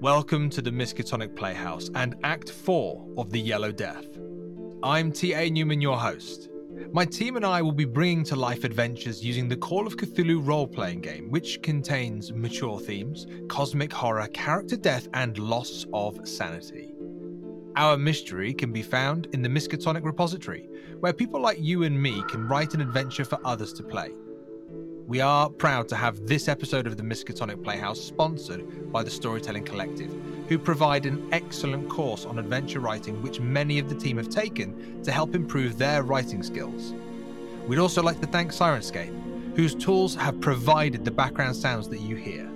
Welcome to the Miskatonic Playhouse and Act 4 of The Yellow Death. I'm T.A. Newman, your host. My team and I will be bringing to life adventures using the Call of Cthulhu role playing game, which contains mature themes, cosmic horror, character death, and loss of sanity. Our mystery can be found in the Miskatonic repository, where people like you and me can write an adventure for others to play. We are proud to have this episode of the Miskatonic Playhouse sponsored by the Storytelling Collective, who provide an excellent course on adventure writing, which many of the team have taken to help improve their writing skills. We'd also like to thank Syrinscape, whose tools have provided the background sounds that you hear.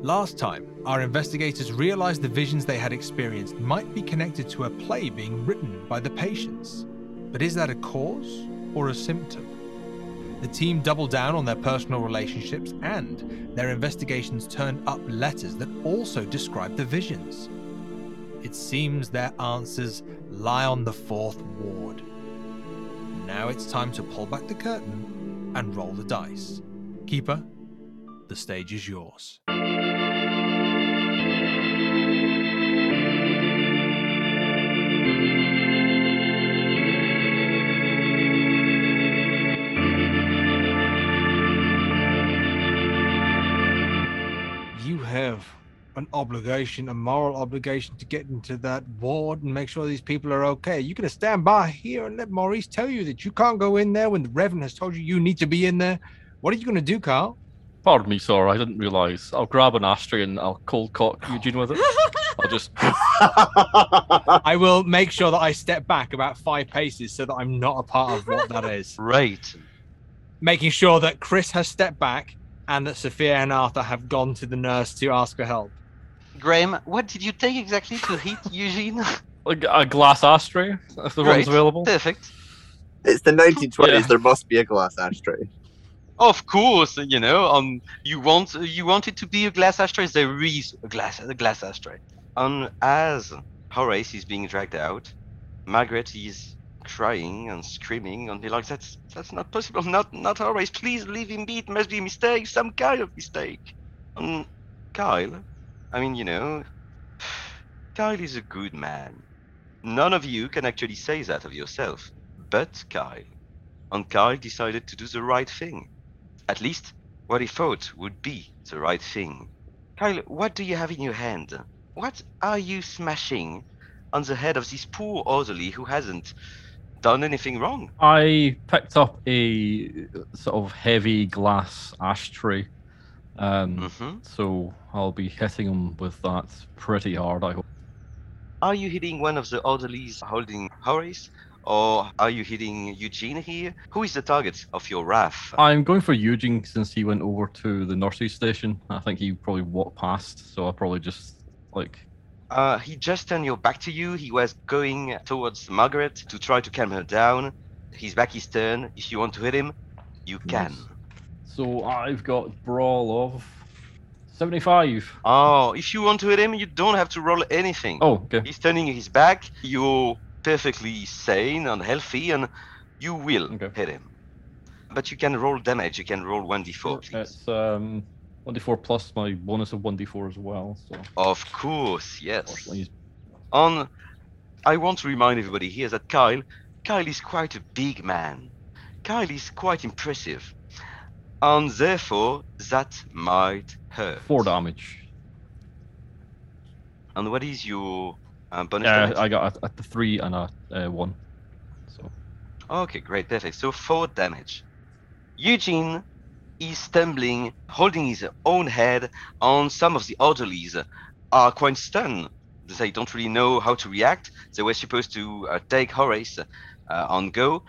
Last time, our investigators realized the visions they had experienced might be connected to a play being written by the patients. But is that a cause or a symptom? The team doubled down on their personal relationships and their investigations turned up letters that also described the visions. It seems their answers lie on the fourth ward. Now it's time to pull back the curtain and roll the dice. Keeper, the stage is yours. An obligation, a moral obligation to get into that ward and make sure these people are okay. You're going to stand by here and let Maurice tell you that you can't go in there when the Reverend has told you you need to be in there. What are you going to do, Carl? Pardon me, sir. I didn't realise. I'll grab an ashtray and I'll cold cock Eugene with it. I'll just. I will make sure that I step back about five paces so that I'm not a part of what that is. Right. Making sure that Chris has stepped back and that Sophia and Arthur have gone to the nurse to ask for help. Graeme, what did you take exactly to hit Eugene? Like a glass ashtray, if the one's available. Perfect. It's the 1920s. Yeah. There must be a glass ashtray. Of course, you know, um, you want you want it to be a glass ashtray. There is a glass a glass ashtray. Um, as Horace is being dragged out, Margaret is crying and screaming, and they're like, "That's that's not possible. Not not Horace. Please leave him be. It must be a mistake. Some kind of mistake." Um, Kyle, I mean, you know, Kyle is a good man. None of you can actually say that of yourself, but Kyle. And Kyle decided to do the right thing. At least, what he thought would be the right thing. Kyle, what do you have in your hand? What are you smashing on the head of this poor orderly who hasn't done anything wrong? I picked up a sort of heavy glass ashtray. Um, hmm So I'll be hitting him with that pretty hard, I hope. Are you hitting one of the orderlies holding Horace? Or are you hitting Eugene here? Who is the target of your wrath? I'm going for Eugene since he went over to the nursery station. I think he probably walked past, so I'll probably just like Uh, he just turned your back to you. He was going towards Margaret to try to calm her down. His back is turned. If you want to hit him, you can. Yes. So I've got brawl of 75. Oh, if you want to hit him, you don't have to roll anything. Oh, okay. He's turning his back. You're perfectly sane and healthy, and you will Okay. hit him. But you can roll damage. You can roll 1d4, please. Um 1d4 plus my bonus of 1d4 as well. So Of course, yes. On, I want to remind everybody here that Kyle, Kyle is quite a big man. Kyle is quite impressive, and therefore that might hurt. four damage. And what is your uh, bonus Yeah, damage? I got a, a three and a uh, one. So Okay, great, perfect. So four damage. Eugene is stumbling, holding his own head, and some of the orderlies are quite stunned. They don't really know how to react. They were supposed to uh, take Horace uh, on go.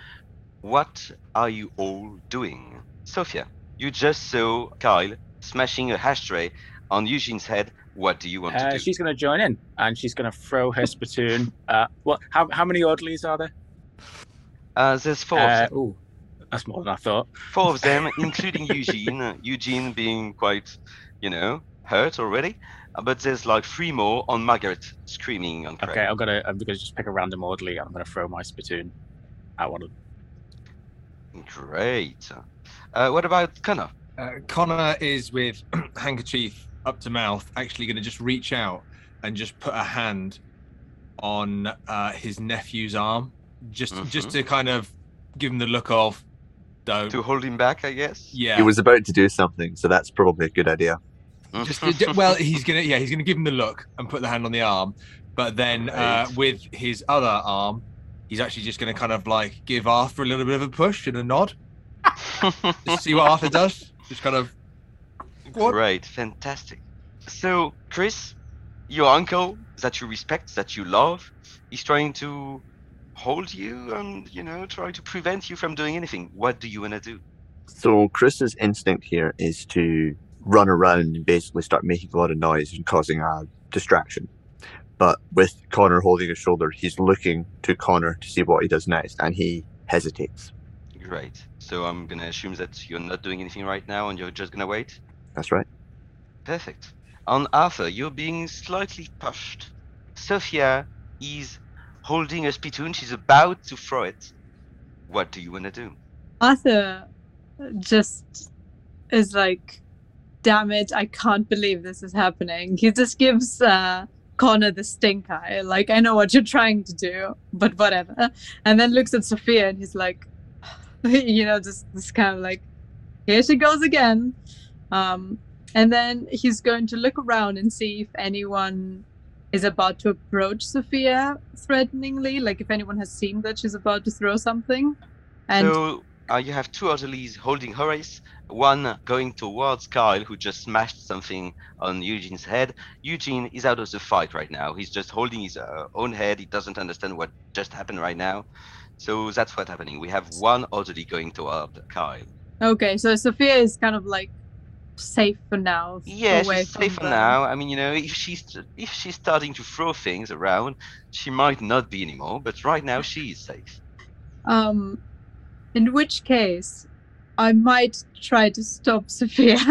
What are you all doing? Sophia, you just saw Kyle smashing a ashtray on Eugene's head. What do you want to Uh, do? she's going to join in and she's going to throw her spittoon. Uh, what? How, how many orderlies are there? Uh, there's four. Uh, ooh, that's more than I thought. four of them, including Eugene. uh, Eugene being quite, you know, hurt already. Uh, But there's like three more on Margaret screaming and crying. Okay, I'm gonna I'm gonna just pick a random orderly. and I'm gonna throw my spittoon at one of them. Great. Uh, what about Connor? Uh, Connor is with handkerchief up to mouth, actually going to just reach out and just put a hand on uh, his nephew's arm, just just Mhm. to kind of give him the look of don't. To hold him back, I guess. yeah. He was about to do something, so that's probably a good idea. just well, he's gonna yeah, he's gonna give him the look and put the hand on the arm, but then uh, with his other arm, he's actually just gonna kind of like give Arthur a little bit of a push and a nod. Just see what Arthur does. Just kind of. What? Great, fantastic. So, Chris, your uncle that you respect, that you love, is trying to hold you and, you know, try to prevent you from doing anything. What do you want to do? So Chris's instinct here is to run around and basically start making a lot of noise and causing a distraction. But with Connor holding his shoulder, he's looking to Connor to see what he does next, and he hesitates. Great. So I'm gonna assume that you're not doing anything right now and you're just gonna wait? That's right. Perfect. On Arthur, you're being slightly pushed. Sophia is holding a spittoon. She's about to throw it. What do you want to do? Arthur just is like, damn it, I can't believe this is happening. He just gives uh, Connor the stink eye. Like, I know what you're trying to do, but whatever. And then looks at Sophia and he's like, you know, just, just kind of like, here she goes again. Um, and then he's going to look around and see if anyone is about to approach Sophia threateningly, like if anyone has seen that she's about to throw something. And So uh, you have two orderlies holding Horace, one going towards Kyle, who just smashed something on Eugene's head. Eugene is out of the fight right now. He's just holding his uh, own head. He doesn't understand what just happened right now. So that's what's happening. We have one orderly going toward Kyle. Okay, so Sophia is kind of like safe for now. Yeah, she's safe for from now. I mean, you know, if she's if she's starting to throw things around, she might not be anymore. But right now, she is safe. Um, in which case, I might try to stop Sophia.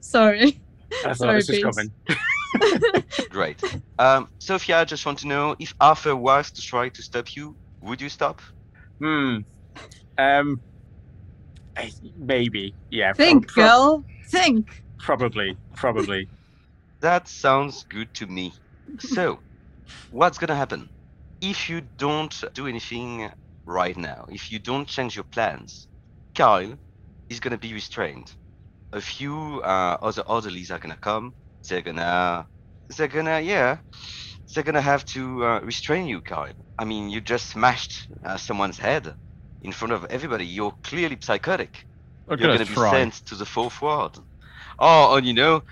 Sorry. I thought Sorry, this was Beans. coming. Great. Um, Sophia, I just want to know if Arthur was to try to stop you, would you stop? Hmm. Um. Maybe. Yeah. prob- Think, prob- girl. Think. Probably. Probably. That sounds good to me. So, what's gonna happen if you don't do anything right now? If you don't change your plans, Kyle is gonna be restrained. A few uh, other orderlies are gonna come. They're gonna, they're gonna, yeah, they're gonna have to uh, restrain you, Kyle. I mean, you just smashed uh, someone's head in front of everybody. You're clearly psychotic you're gonna be try. sent to the fourth ward. Oh, and you know,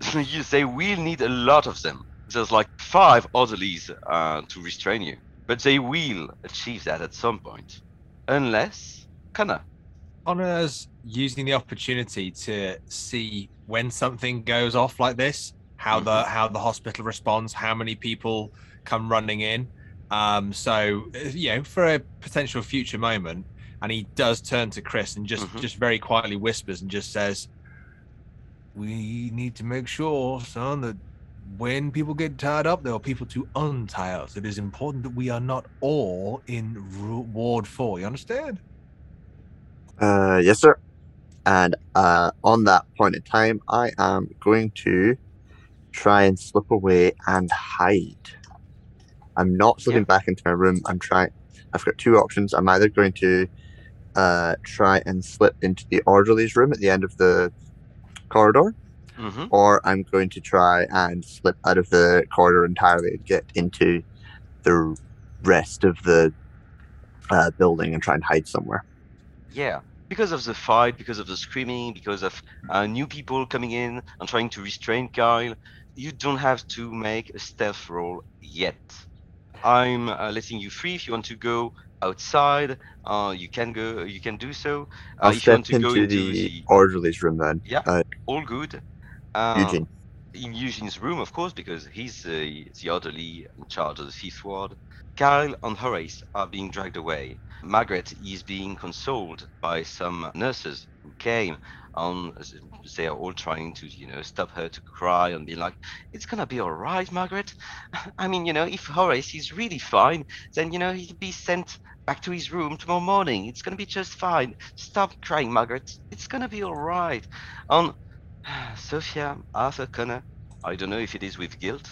you say we'll need a lot of them. There's like five orderlies uh, to restrain you, but they will achieve that at some point, unless Connor. Connor's using the opportunity to see when something goes off like this, how the how the hospital responds, how many people come running in. Um, so uh, you know, for a potential future moment, and he does turn to Chris and just Mhm. just very quietly whispers and just says, "We need to make sure, son, that when people get tied up, there are people to untie us. It is important that we are not all in Ward Four. You understand?" Uh, yes, sir. And uh, on that point in time, I am going to try and slip away and hide. I'm not slipping back into my room. I'm trying. I've got two options. I'm either going to uh, try and slip into the orderly's room at the end of the corridor, Mm-hmm. or I'm going to try and slip out of the corridor entirely and get into the rest of the uh, building and try and hide somewhere. Yeah, because of the fight, because of the screaming, because of uh, new people coming in and trying to restrain Kyle, you don't have to make a stealth roll yet. I'm uh, letting you free. If you want to go outside, uh, you can go. You can do so. Uh, I'll if you want to go into into the the orderly's room then. Yeah. Uh, all good. Uh, Eugene. In Eugene's room, of course, because he's uh, the orderly in charge of the fifth ward. Kyle and Horace are being dragged away. Margaret is being consoled by some nurses who came on. They are all trying to, you know, stop her to cry and be like, "It's gonna be all right, Margaret." I mean, you know, if Horace is really fine, then you know he'll be sent back to his room tomorrow morning. It's gonna be just fine. Stop crying, Margaret. It's gonna be all right. On Sophia, Arthur, Connor. I don't know if it is with guilt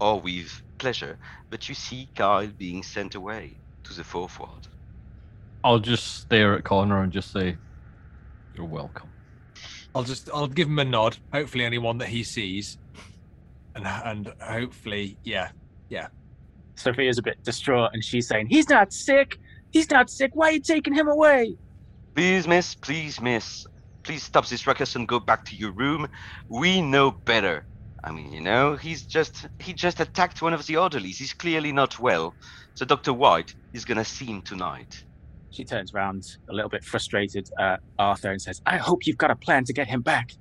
or with pleasure, but you see Kyle being sent away to the fourth ward. I'll just stare at Connor and just say, "You're welcome." I'll just I'll give him a nod. Hopefully, anyone that he sees, and and hopefully, yeah, yeah. Sophia's a bit distraught and she's saying, He's not sick. He's not sick. Why are you taking him away? Please, miss, please, miss. Please stop this ruckus and go back to your room. We know better. I mean, you know, he's just he just attacked one of the orderlies. He's clearly not well. So Dr. White is gonna see him tonight. She turns around a little bit frustrated at Arthur and says, I hope you've got a plan to get him back.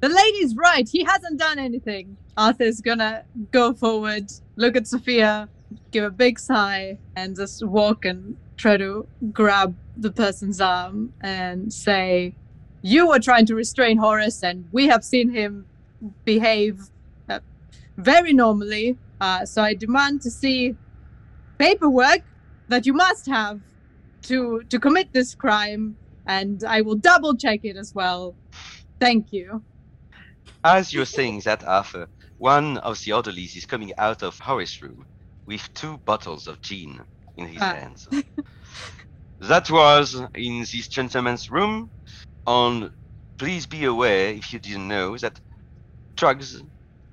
The lady's right. He hasn't done anything. Arthur's gonna go forward, look at Sophia, give a big sigh, and just walk and try to grab the person's arm and say, You were trying to restrain Horace, and we have seen him behave uh, very normally. Uh, so I demand to see paperwork that you must have to to commit this crime, and I will double check it as well. Thank you. As you're saying that, Arthur, one of the orderlies is coming out of Horace's room with two bottles of gin in his Ah. hands. that was in this gentleman's room. On, please be aware, if you didn't know, that drugs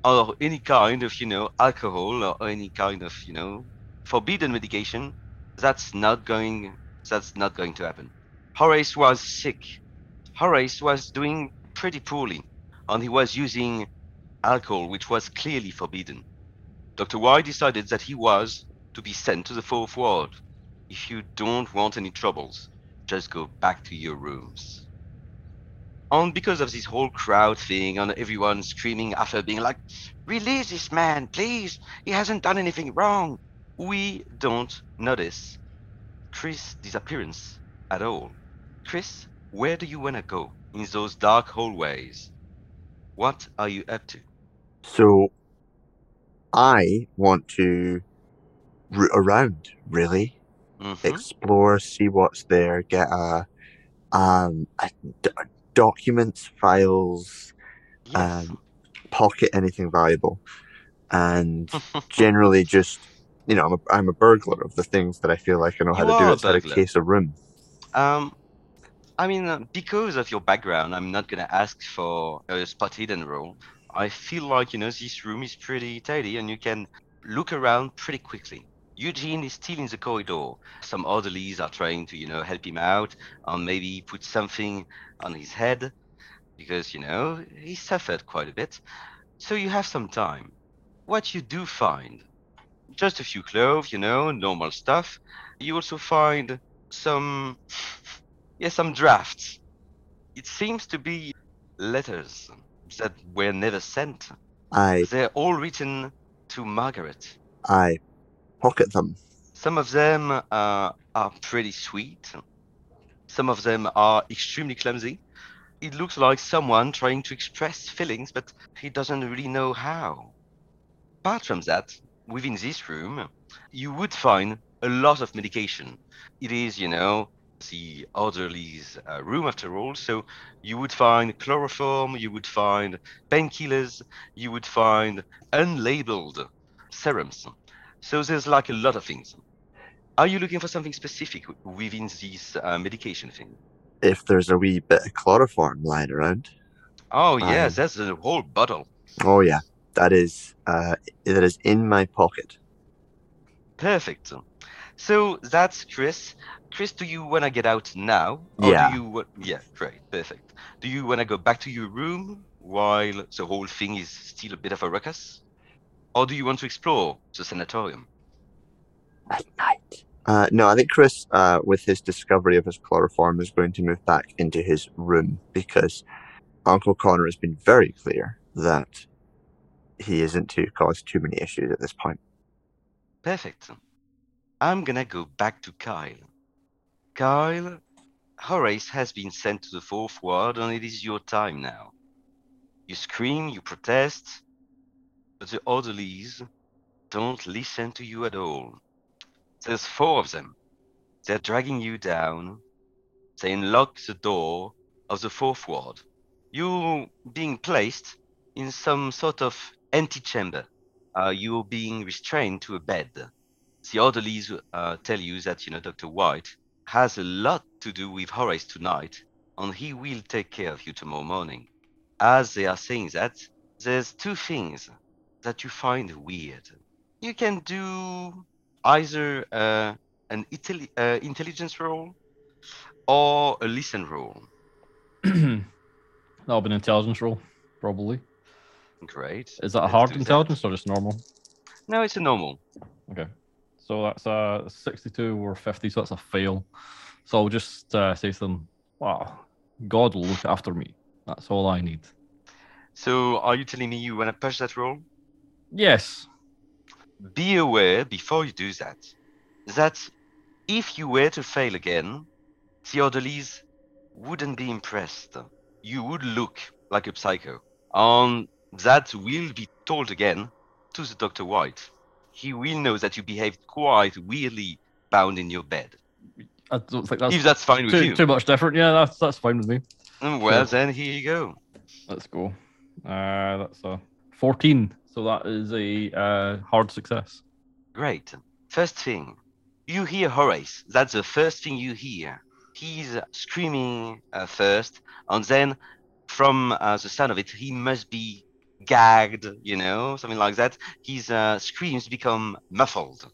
or any kind of, you know, alcohol or any kind of, you know, forbidden medication, that's not going, that's not going to happen. Horace was sick. Horace was doing pretty poorly and he was using alcohol, which was clearly forbidden. Dr. Y decided that he was to be sent to the fourth ward. If you don't want any troubles, just go back to your rooms. And because of this whole crowd thing, and everyone screaming after being like, Release this man, please! He hasn't done anything wrong! We don't notice Chris' disappearance at all. Chris, where do you want to go in those dark hallways? What are you up to? So, I want to root around, really. Mhm. Explore, see what's there, get a, um, a d- documents, files, Yes. um, pocket anything valuable, and generally just, you know, I'm a, I'm a burglar of the things that I feel like I know how You to do outside a case of room. Um, I mean, uh, because of your background, I'm not gonna ask for a spot hidden roll. I feel like you know this room is pretty tidy, and you can look around pretty quickly. Eugene is still in the corridor. Some orderlies are trying to, you know, help him out and maybe put something on his head because, you know, he suffered quite a bit. So you have some time. What you do find, just a few clothes, you know, normal stuff. You also find some, yeah, some drafts. It seems to be letters that were never sent. I They're all written to Margaret. I pocket them. Some of them uh, are pretty sweet. Some of them are extremely clumsy. It looks like someone trying to express feelings, but he doesn't really know how. Apart from that, within this room, you would find a lot of medication. It is, you know, the orderly's uh, room after all, so you would find chloroform, you would find painkillers, you would find unlabeled serums. So there's like a lot of things. Are you looking for something specific within this uh, medication thing? If there's a wee bit of chloroform lying around. Oh yes, Um, that's a whole bottle. Oh yeah, that is uh, that is in my pocket. Perfect. So that's Chris. Chris, do you want to get out now? Yeah. Do you yeah, great, perfect. Do you want to go back to your room while the whole thing is still a bit of a ruckus? Or do you want to explore the sanatorium? At night. Uh, no, I think Chris, uh, with his discovery of his chloroform, is going to move back into his room because Uncle Connor has been very clear that he isn't to cause too many issues at this point. Perfect. I'm gonna go back to Kyle. Kyle, Horace has been sent to the fourth ward and it is your time now. You scream, you protest, but the orderlies don't listen to you at all. There's four of them. they're dragging you down. They unlock the door of the fourth ward. You're being placed in some sort of antechamber. Uh, you're being restrained to a bed. The orderlies uh, tell you that you know Dr. White has a lot to do with Horace tonight, and he will take care of you tomorrow morning. As they are saying that, there's two things that you find weird. You can do either uh, an intelli- uh, intelligence roll or a listen roll. That'll be an intelligence roll, probably. Great. Is that a Let's hard do that. intelligence or just normal? No, it's a normal. Okay. So that's a 62 or 50, so that's a fail. So I'll just uh, say to them, wow, God will look after me. That's all I need. So, are you telling me you want to push that roll? Yes. Be aware before you do that that if you were to fail again, the orderlies wouldn't be impressed. You would look like a psycho. And that will be told again to the Dr. White. He will know that you behaved quite weirdly bound in your bed. I don't think that's if that's fine with too, you. too much different. Yeah, that's that's fine with me. Mm, Well, then here you go. Let's go. Uh, that's a 14. So that is a uh, hard success. Great. First thing, you hear Horace. That's the first thing you hear. He's screaming uh, first, and then from uh, the sound of it, he must be gagged, you know, something like that. His uh, screams become muffled.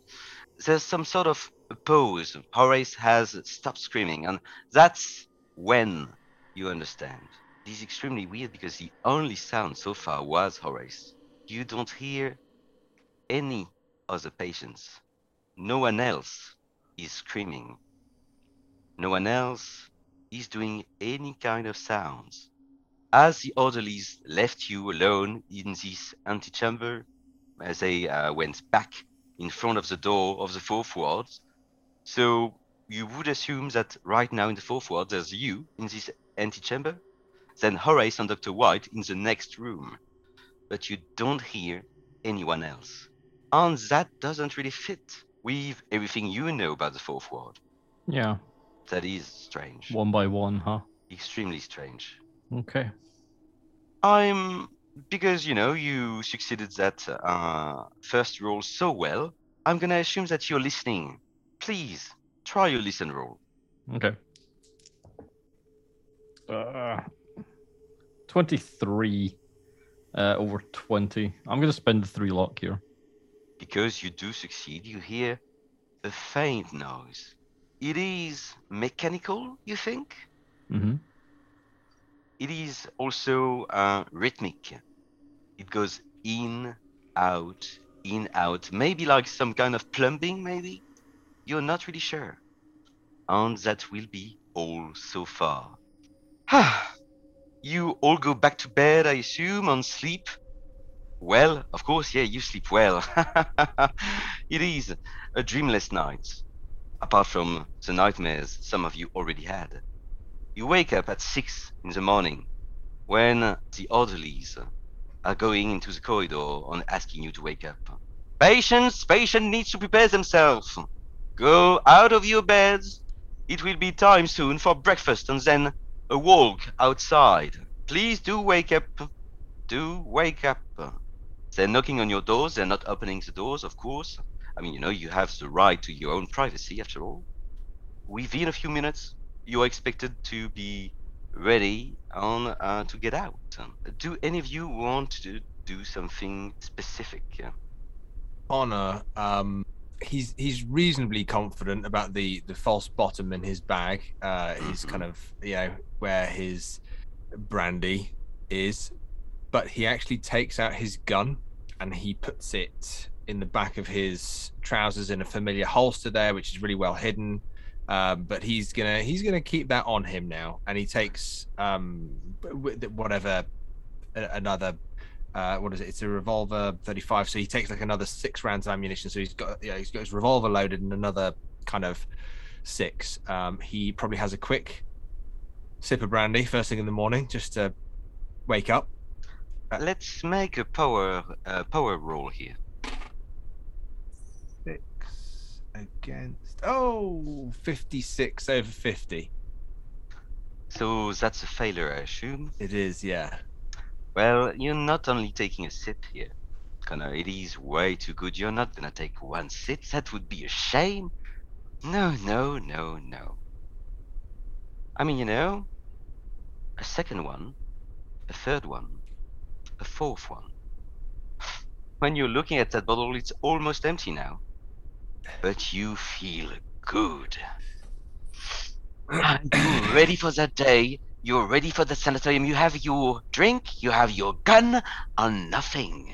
There's some sort of pause. Horace has stopped screaming, and that's when you understand. It is extremely weird because the only sound so far was Horace. You don't hear any other patients. No one else is screaming. No one else is doing any kind of sounds. As the orderlies left you alone in this antechamber, as they uh, went back in front of the door of the fourth ward, so you would assume that right now in the fourth ward there's you in this antechamber, then Horace and Dr. White in the next room, but you don't hear anyone else. And that doesn't really fit with everything you know about the fourth ward. Yeah. That is strange. One by one, huh? Extremely strange. Okay. I'm because you know you succeeded that uh, first roll so well. I'm gonna assume that you're listening. Please try your listen roll. Okay. Uh, 23 uh, over 20. I'm going to spend three luck here. Because you do succeed, you hear a faint noise. It is mechanical, you think? Mm-hmm. It is also uh, rhythmic. It goes in, out, in, out. Maybe like some kind of plumbing, maybe? You're not really sure. And that will be all so far. you all go back to bed, I assume, and sleep? Well, of course, yeah, you sleep well. it is a dreamless night, apart from the nightmares some of you already had. You wake up at 6 in the morning when the orderlies are going into the corridor and asking you to wake up. Patients, patient needs to prepare themselves. Go out of your beds. It will be time soon for breakfast and then a walk outside. Please do wake up. Do wake up. They're knocking on your doors. They're not opening the doors, of course. I mean, you know, you have the right to your own privacy, after all. Within a few minutes, you're expected to be ready on uh, to get out. Do any of you want to do something specific? Honor, um, he's he's reasonably confident about the the false bottom in his bag. Uh, is kind of you know where his brandy is, but he actually takes out his gun and he puts it in the back of his trousers in a familiar holster there, which is really well hidden. Um, but he's gonna he's gonna keep that on him now, and he takes um whatever another uh, what is it? It's a revolver 35. So he takes like another six rounds of ammunition. So he's got yeah, he's got his revolver loaded and another kind of six. Um, he probably has a quick sip of brandy first thing in the morning just to wake up. Let's make a power uh, power roll here. Six against. Oh, 56 over 50. So that's a failure, I assume. It is, yeah. Well, you're not only taking a sip here. Connor, it is way too good. You're not gonna take one sip. That would be a shame. No, no, no, no. I mean, you know, a second one, a third one, a fourth one. When you're looking at that bottle, it's almost empty now. But you feel good. Are You're ready for that day. You're ready for the sanatorium. You have your drink, you have your gun, and nothing.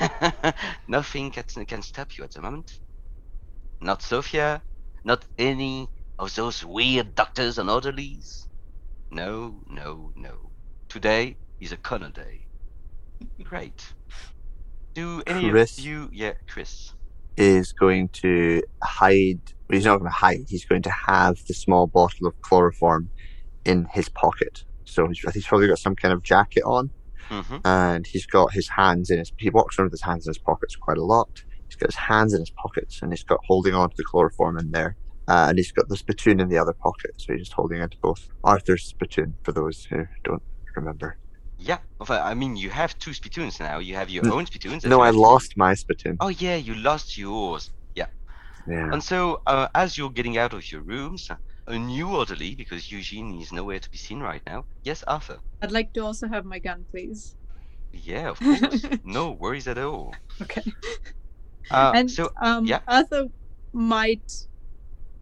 nothing can, can stop you at the moment. Not Sophia, not any of those weird doctors and orderlies. No, no, no. Today is a Connor day. Great. Do any Chris? of you, yeah, Chris? Is going to hide. He's not going to hide. He's going to have the small bottle of chloroform in his pocket. So he's, he's probably got some kind of jacket on, Mm-hmm. and he's got his hands in his. He walks around with his hands in his pockets quite a lot. He's got his hands in his pockets, and he's got holding on to the chloroform in there. Uh, and he's got the spittoon in the other pocket, so he's just holding onto both. Arthur's spittoon, for those who don't remember. Yeah, I mean, you have two spittoons now. You have your own spittoons. No, I lost my spittoon. Oh yeah, you lost yours. Yeah. Yeah. And so, uh, as you're getting out of your rooms, a new orderly, because Eugene is nowhere to be seen right now. Yes, Arthur. I'd like to also have my gun, please. Yeah, of course. no worries at all. Okay. Uh, and so, um, yeah. Arthur might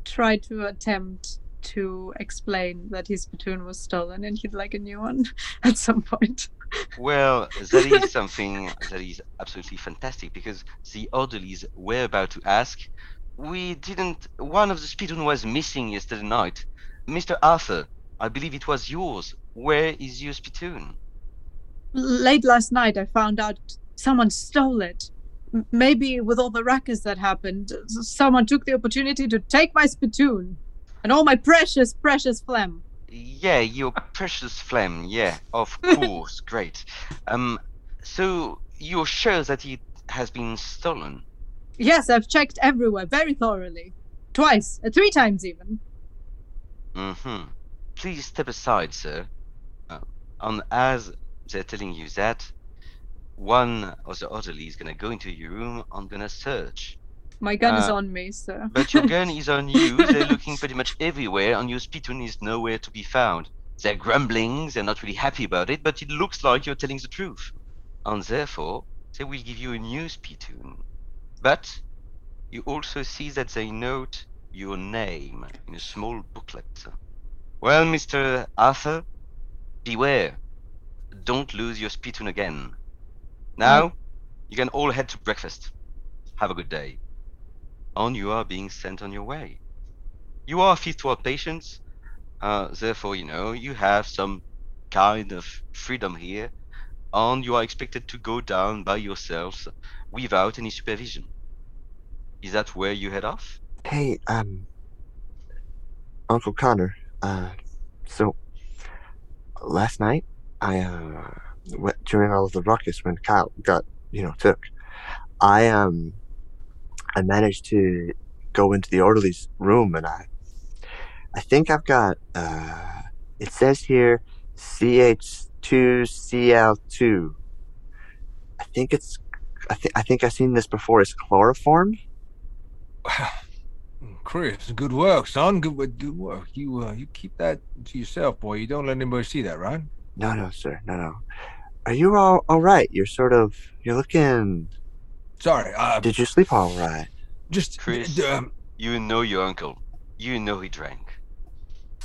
try to attempt to explain that his platoon was stolen and he'd like a new one at some point. well, that is something that is absolutely fantastic because the orderlies were about to ask. We didn't. One of the spittoon was missing yesterday night. Mr. Arthur, I believe it was yours. Where is your spittoon? Late last night, I found out someone stole it. M- Maybe with all the ruckus that happened, someone took the opportunity to take my spittoon and all my precious, precious phlegm. Yeah, your precious phlegm. Yeah, of course. Great. Um, so you're sure that it has been stolen? Yes, I've checked everywhere very thoroughly. Twice, uh, three times even. Mm-hmm. Please step aside, sir. Uh, and as they're telling you that, one of the orderlies is gonna go into your room and gonna search. My gun is Uh, on me, sir. But your gun is on you. They're looking pretty much everywhere, and your spittoon is nowhere to be found. They're grumbling. They're not really happy about it, but it looks like you're telling the truth, and therefore they will give you a new spittoon. But you also see that they note your name in a small booklet. Well, Mr. Arthur, beware. Don't lose your spittoon again. Now, you can all head to breakfast. Have a good day and you are being sent on your way. You are fifth ward patients, uh, therefore, you know, you have some kind of freedom here, and you are expected to go down by yourselves without any supervision. Is that where you head off? Hey, um, Uncle Connor. Uh, so last night, I uh, went, during all of the ruckus when Kyle got, you know, took, I um, I managed to go into the orderly's room and I, I think I've got. Uh, it says here, CH2CL2. I think it's. I think I think I've seen this before. It's chloroform. Wow, Chris, good work, son. Good, wo- good work. You uh, you keep that to yourself, boy. You don't let anybody see that, right? No, no, sir. No, no. Are you all all right? You're sort of. You're looking. Sorry. Uh, Did you sleep all right? just Chris. d- um, You know your uncle. You know he drank.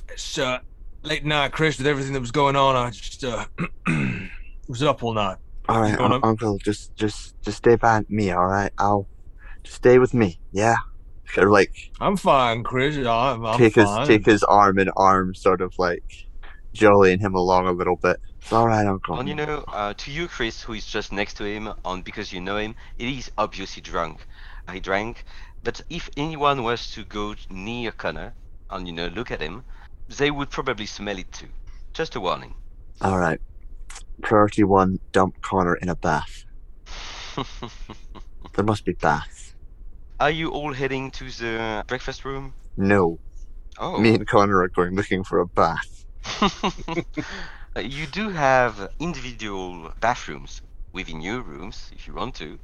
it's uh, late night, Chris. With everything that was going on, I just uh, was up all night. All right, going un- on? Uncle. Just, just, just stay by me. All right. I'll just stay with me. Yeah. Kind of like I'm fine, Chris. I'm, I'm take his take his arm in arm, sort of like jollying him along a little bit. It's all right, Uncle. And you know, uh, to you, Chris, who is just next to him, and because you know him, it is obviously drunk. He drank, but if anyone was to go near Connor and you know look at him, they would probably smell it too. Just a warning. All right. Priority one: dump Connor in a bath. There must be baths. Are you all heading to the breakfast room? No, Oh. me and Connor are going looking for a bath. Uh, you do have individual bathrooms within your rooms if you want to.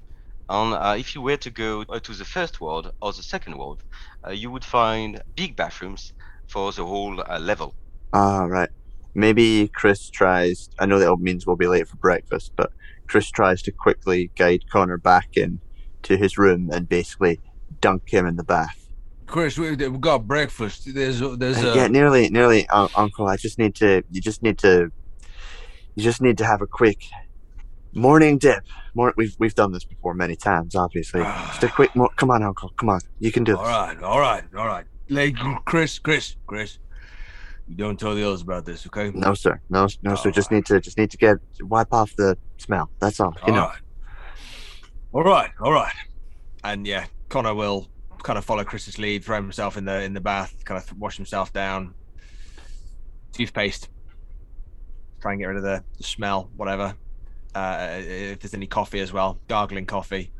And uh, if you were to go to the first ward or the second ward, uh, you would find big bathrooms for the whole uh, level. Ah, right. Maybe Chris tries. I know that means we'll be late for breakfast, but Chris tries to quickly guide Connor back in to his room and basically dunk him in the bath. Chris, we, have got breakfast. There's a- there's Uh, a yeah, nearly, nearly, uh, Uncle. I just need to. You just need to. You just need to have a quick morning dip. More, we've we've done this before many times, obviously. Just a quick. More, come on, Uncle. Come on. You can do All this. right, all right, all right. Like Chris, Chris, Chris. You don't tell the others about this, okay? No, sir. No, no, sir. Just need to. Just need to get wipe off the smell. That's all. You All know. right. All right, all right. And yeah, Connor will kind of follow Chris's lead, throw himself in the in the bath, kind of wash himself down. Toothpaste. Try and get rid of the, the smell, whatever. Uh, if there's any coffee as well, gargling coffee.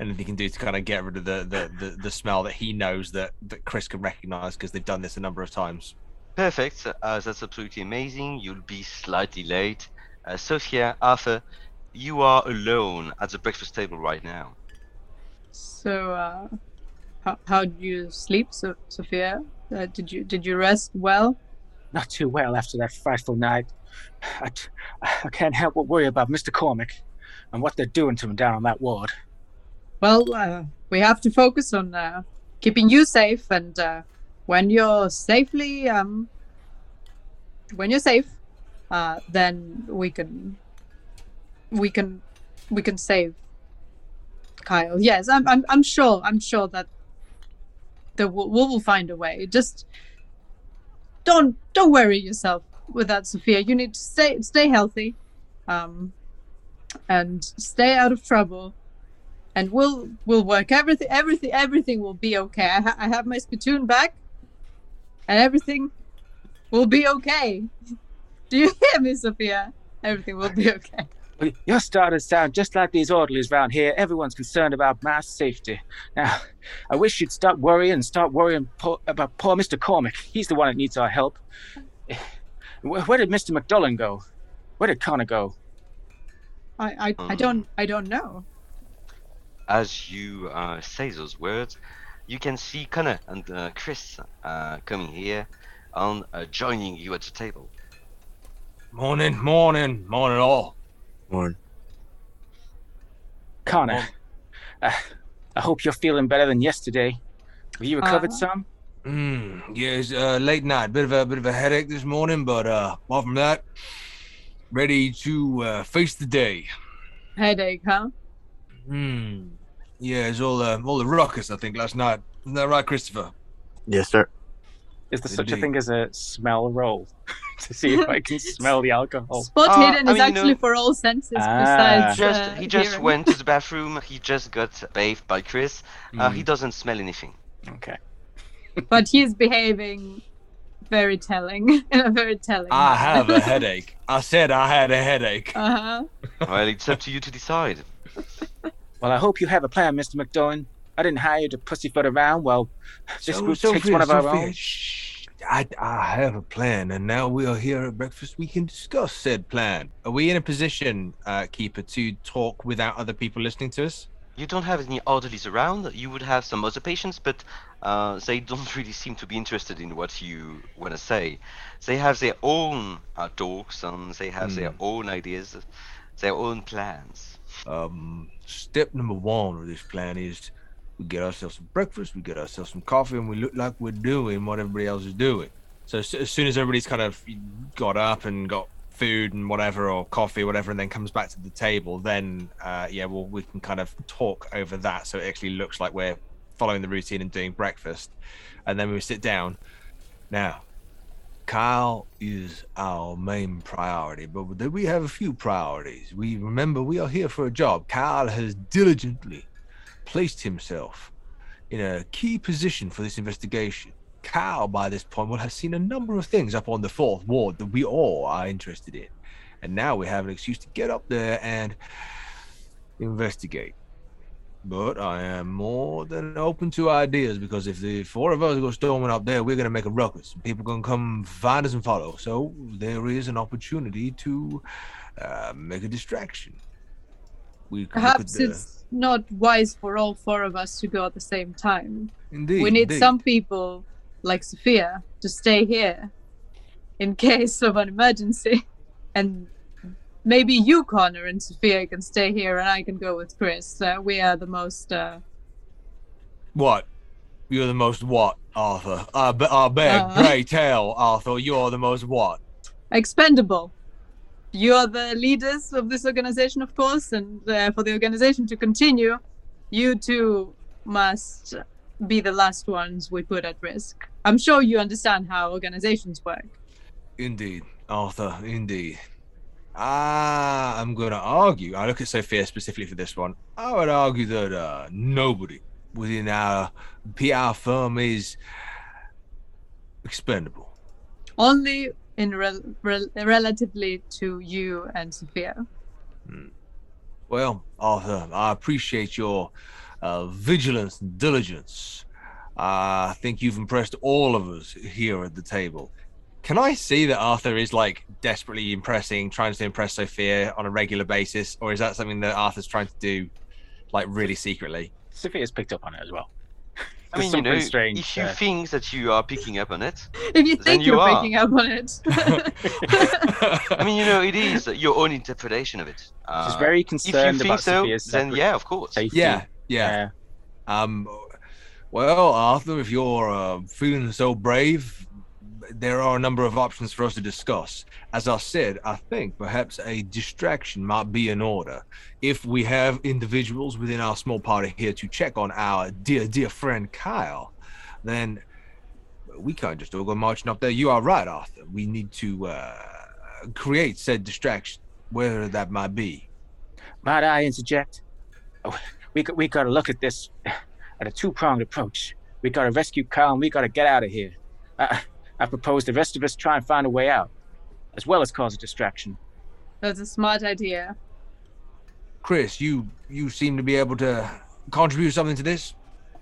Anything he can do to kind of get rid of the the, the, the smell that he knows that, that Chris can recognize because they've done this a number of times. Perfect. Uh, that's absolutely amazing. You'll be slightly late. Uh, Sophia, Arthur, you are alone at the breakfast table right now. So, uh, how how did you sleep, so- Sophia? Uh, did you did you rest well? Not too well after that frightful night. I, t- I can't help but worry about Mr. Cormick and what they're doing to him down on that ward. Well, uh, we have to focus on uh, keeping you safe, and uh, when you're safely um, when you're safe, uh, then we can we can we can save Kyle. Yes, I'm I'm I'm sure I'm sure that the we will find a way. Just don't don't worry yourself with that, Sophia. You need to stay stay healthy, um, and stay out of trouble and we'll we'll work everything everything everything will be okay i, ha- I have my spittoon back and everything will be okay do you hear me sophia everything will be okay your You're sound just like these orderlies round here. Everyone's concerned about my safety. Now, I wish you'd stop worrying and start worrying poor, about poor Mr. Cormick. He's the one that needs our help. Where, where did Mr. McDullen go? Where did Connor go? i i, I don't i don't know As you uh, say those words, you can see Connor and uh, Chris uh, coming here and uh, joining you at the table. Morning, morning, morning all. Morning. Connor, uh, I hope you're feeling better than yesterday. Have you recovered Uh, some? Mm, yes, uh, late night, bit of a bit of a headache this morning, but uh, apart from that, ready to uh, face the day. headache huh Hmm. Yeah, it's all uh, all the ruckus I think last night. Isn't that right, Christopher? Yes, sir. Is there such a thing as a smell roll to see if I can smell the alcohol? spot Uh, hidden I is mean, actually know- for all senses Ah. besides Just uh, he just hearing. went to the bathroom. He just got bathed by Chris. Uh, he doesn't smell anything. Okay. but he's behaving very telling very telling I have a headache. I said I had a headache. uh-huh well, it's up to you to decide. Well, I hope you have a plan, Mr. McDowan. I didn't hire you to pussyfoot around. Well, this So- group takes Sophia, one of our Sophia, own. shh. I, I have a plan, and now we are here at breakfast. We can discuss said plan. Are we in a position, uh, Keeper, to talk without other people listening to us? You don't have any orderlies around. You would have some other patients, but uh, they don't really seem to be interested in what you want to say. They have their own uh, talks and they have their own ideas, their own plans. Um, step number one of this plan is we get ourselves some breakfast, we get ourselves some coffee, and we look like we're doing what everybody else is doing. So as, soon as everybody's kind of got up and got food and whatever, or coffee, whatever, and then comes back to the table, then uh, yeah, well, we can kind of talk over that, so it actually looks like we're following the routine and doing breakfast, and then we sit down. Now, Kyle is our main priority, but we have a few priorities. We remember we are here for a job. Kyle has diligently placed himself in a key position for this investigation. Kyle, by this point, will have seen a number of things up on the fourth ward that we all are interested in. And now we have an excuse to get up there and investigate. But I am more than open to ideas because if the four of us go storming up there, we're gonna make a ruckus. People gonna come find us and follow. So there is an opportunity to uh, make a distraction. We Perhaps the- it's not wise for all four of us to go at the same time. indeed. we need indeed. some people, like Sophia, to stay here in case of an emergency. And maybe you, Connor, and Sophia can stay here and I can go with Chris. Uh, we are the most. Uh, What? You're the most what, Arthur? I, be- I beg, Uh. pray tell, Arthur, you're the most what? expendable. You are the leaders of this organization, of course, and uh, for the organization to continue, you two must be the last ones we put at risk. I'm sure you understand how organizations work. Indeed, Arthur, indeed. Ah, I'm going to argue. I look at Sophia specifically for this one. I would argue that uh, nobody within our PR firm is expendable. Only in rel- rel- relatively to you and Sophia. Well, Arthur, I appreciate your uh, vigilance and diligence. I think you've impressed all of us here at the table. Can I see that Arthur is like desperately impressing, trying to impress Sophia on a regular basis, or is that something that Arthur's trying to do, like really secretly? Sophia's picked up on it as well. I There's mean, you know, strange if you there. think that you are picking up on it, If you think you you are are. picking up on it. I mean, you know, it is your own interpretation of it. She's Uh, very if you think about so, Sophia's then yeah, of course. safety. yeah, yeah. Uh, Um, well, Arthur, if you're uh, feeling so brave, there are a number of options for us to discuss. As I said, I think perhaps a distraction might be in order. If we have individuals within our small party here to check on our dear, dear friend Kyle, then we can't just all go marching up there. You are right, Arthur. We need to uh, create said distraction, whether that might be. might I interject? Oh, we we got to look at this at a two pronged approach. We got to rescue Kyle and we got to get out of here. I, I propose the rest of us try and find a way out, as well as cause a distraction. That's a smart idea. Chris, you you seem to be able to contribute something to this.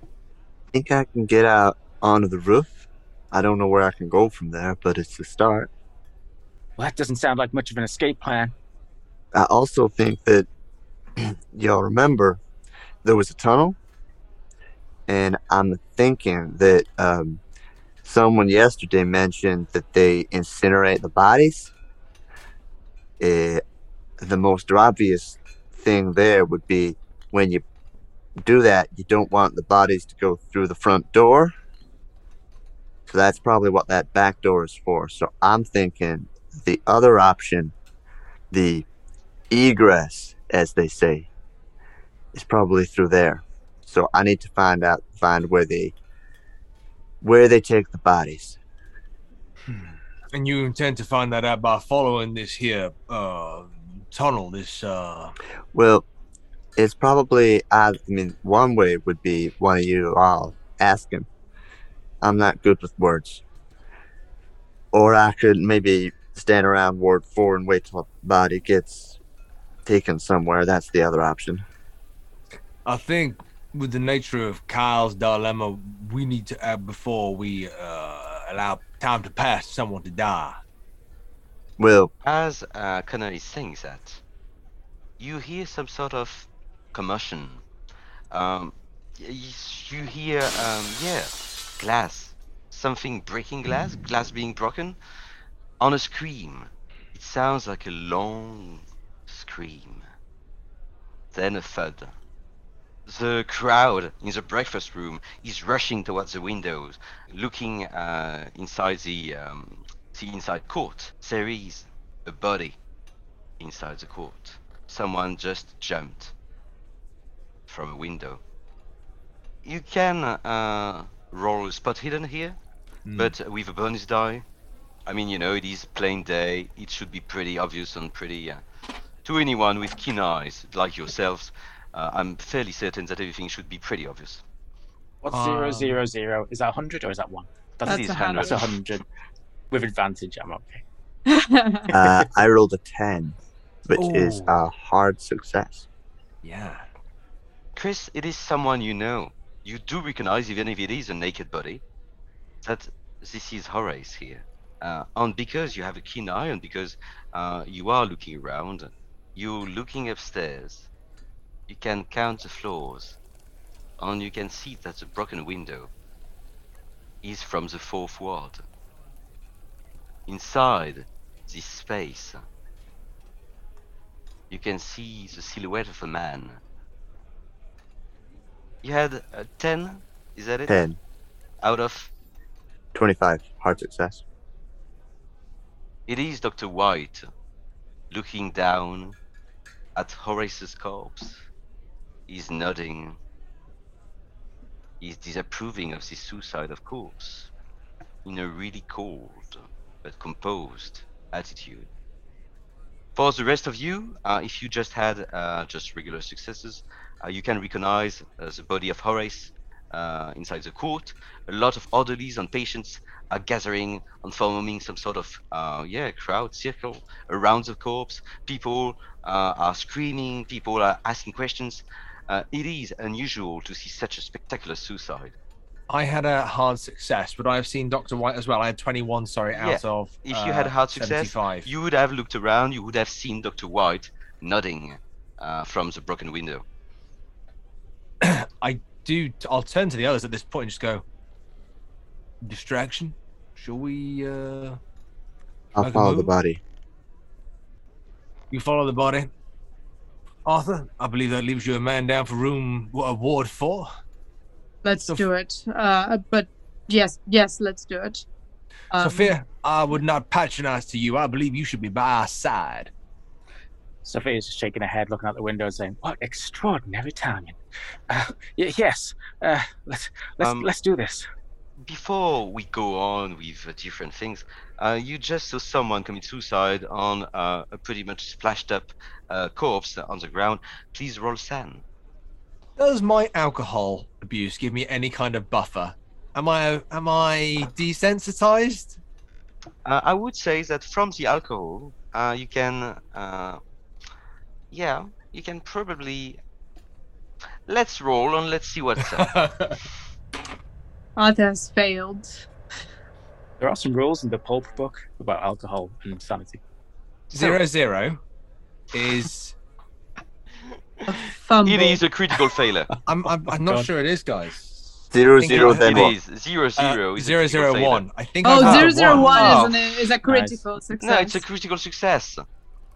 I think I can get out onto the roof. I don't know where I can go from there, but it's a start. Well, that doesn't sound like much of an escape plan. I also think that y'all remember there was a tunnel, and I'm thinking that um, someone yesterday mentioned that they incinerate the bodies. Eh, the most obvious thing there would be when you do that, you don't want the bodies to go through the front door. So that's probably what that back door is for. So I'm thinking the other option, the egress, as they say, is probably through there. So I need to find out, find where they, where they take the bodies. And you intend to find that out by following this here uh tunnel, this uh Well, it's probably, I, I mean, one way would be one of you all ask him. I'm not good with words. Or I could maybe stand around Ward 4 and wait till the body gets taken somewhere. That's the other option. I think with the nature of Kyle's dilemma, we need to act before we uh allow time to pass someone to die. Well, As uh, Connor is saying that, you hear some sort of commotion. Um, y- y- you hear, um, yeah, glass. Something breaking glass, glass being broken. On a scream. It sounds like a long scream. Then a thud. The crowd in the breakfast room is rushing towards the windows, looking uh, inside the um, the inside court. There is a body inside the court. Someone just jumped from a window. You can uh, roll a spot hidden here, Hmm. but with a bonus die. I mean, you know, it is plain day. It should be pretty obvious and pretty. Uh, to anyone with keen eyes like yourselves, uh, I'm fairly certain that everything should be pretty obvious. What's Um, zero zero zero? Is that hundred or is that one? That's is a hundred. That's hundred. With advantage, I'm okay. uh, I rolled a 10, which is a hard success. Yeah. Chris, it is someone you know. You do recognize, even if it is a naked body, that this is Horace here. Uh, and because you have a keen eye, and because uh, you are looking around, you're looking upstairs. You can count the floors, and you can see that the broken window is from the fourth ward. Inside this space, you can see the silhouette of a man. You had a 10, is that it? 10, Out of 25. Hard success. It is Dr. White looking down at Horace's corpse. He's nodding. He's disapproving of this suicide, of course, in a really cold but composed attitude. For the rest of you, uh, if you just had uh, just regular successes, uh, you can recognize uh, the body of Horace uh, inside the court. A lot of orderlies and patients are gathering and forming some sort of uh, yeah crowd circle around the corpse. People are screaming. People are asking questions. Uh, it is unusual to see such a spectacular suicide. I had a hard success, but I've seen Doctor White as well. I had 21, sorry, out Yeah, of. If you had a uh, hard success, 75. you would have looked around. You would have seen Dr. White nodding uh, from the broken window. I do. I'll turn to the others at this point and just go. Distraction. Shall we? uh I'll Make a follow the body. You follow the body. Arthur, I believe that leaves you a man down for room what, Ward Four. Let's Sof- do it. Uh, but yes, yes, let's do it. Um, Sophia, I would not patronize to you. I believe you should be by our side. Sophia's just shaking her head, looking out the window, and saying, "What extraordinary timing!" Uh, y- yes, uh, let's let's Um, let's do this. before we go on with uh, different things, uh, you just saw someone commit suicide on uh, a pretty much splashed up uh, corpse on the ground. Please roll SAN. Does my alcohol abuse give me any kind of buffer? Am I am I desensitized? Uh, I would say that from the alcohol, uh, you can, uh, yeah, you can probably. Let's roll and let's see what's up. Arthur has failed. There are some rules in the pulp book about alcohol and sanity. zero zero is. Fumble. it is a critical failure. I'm I'm, I'm not God. sure it is, guys. Zero, Think zero, then it what? is zero Uh, is a zero failure. one. I think. Oh, I've had zero zero one. one Oh. is, an, is a critical success. No, it's a critical success.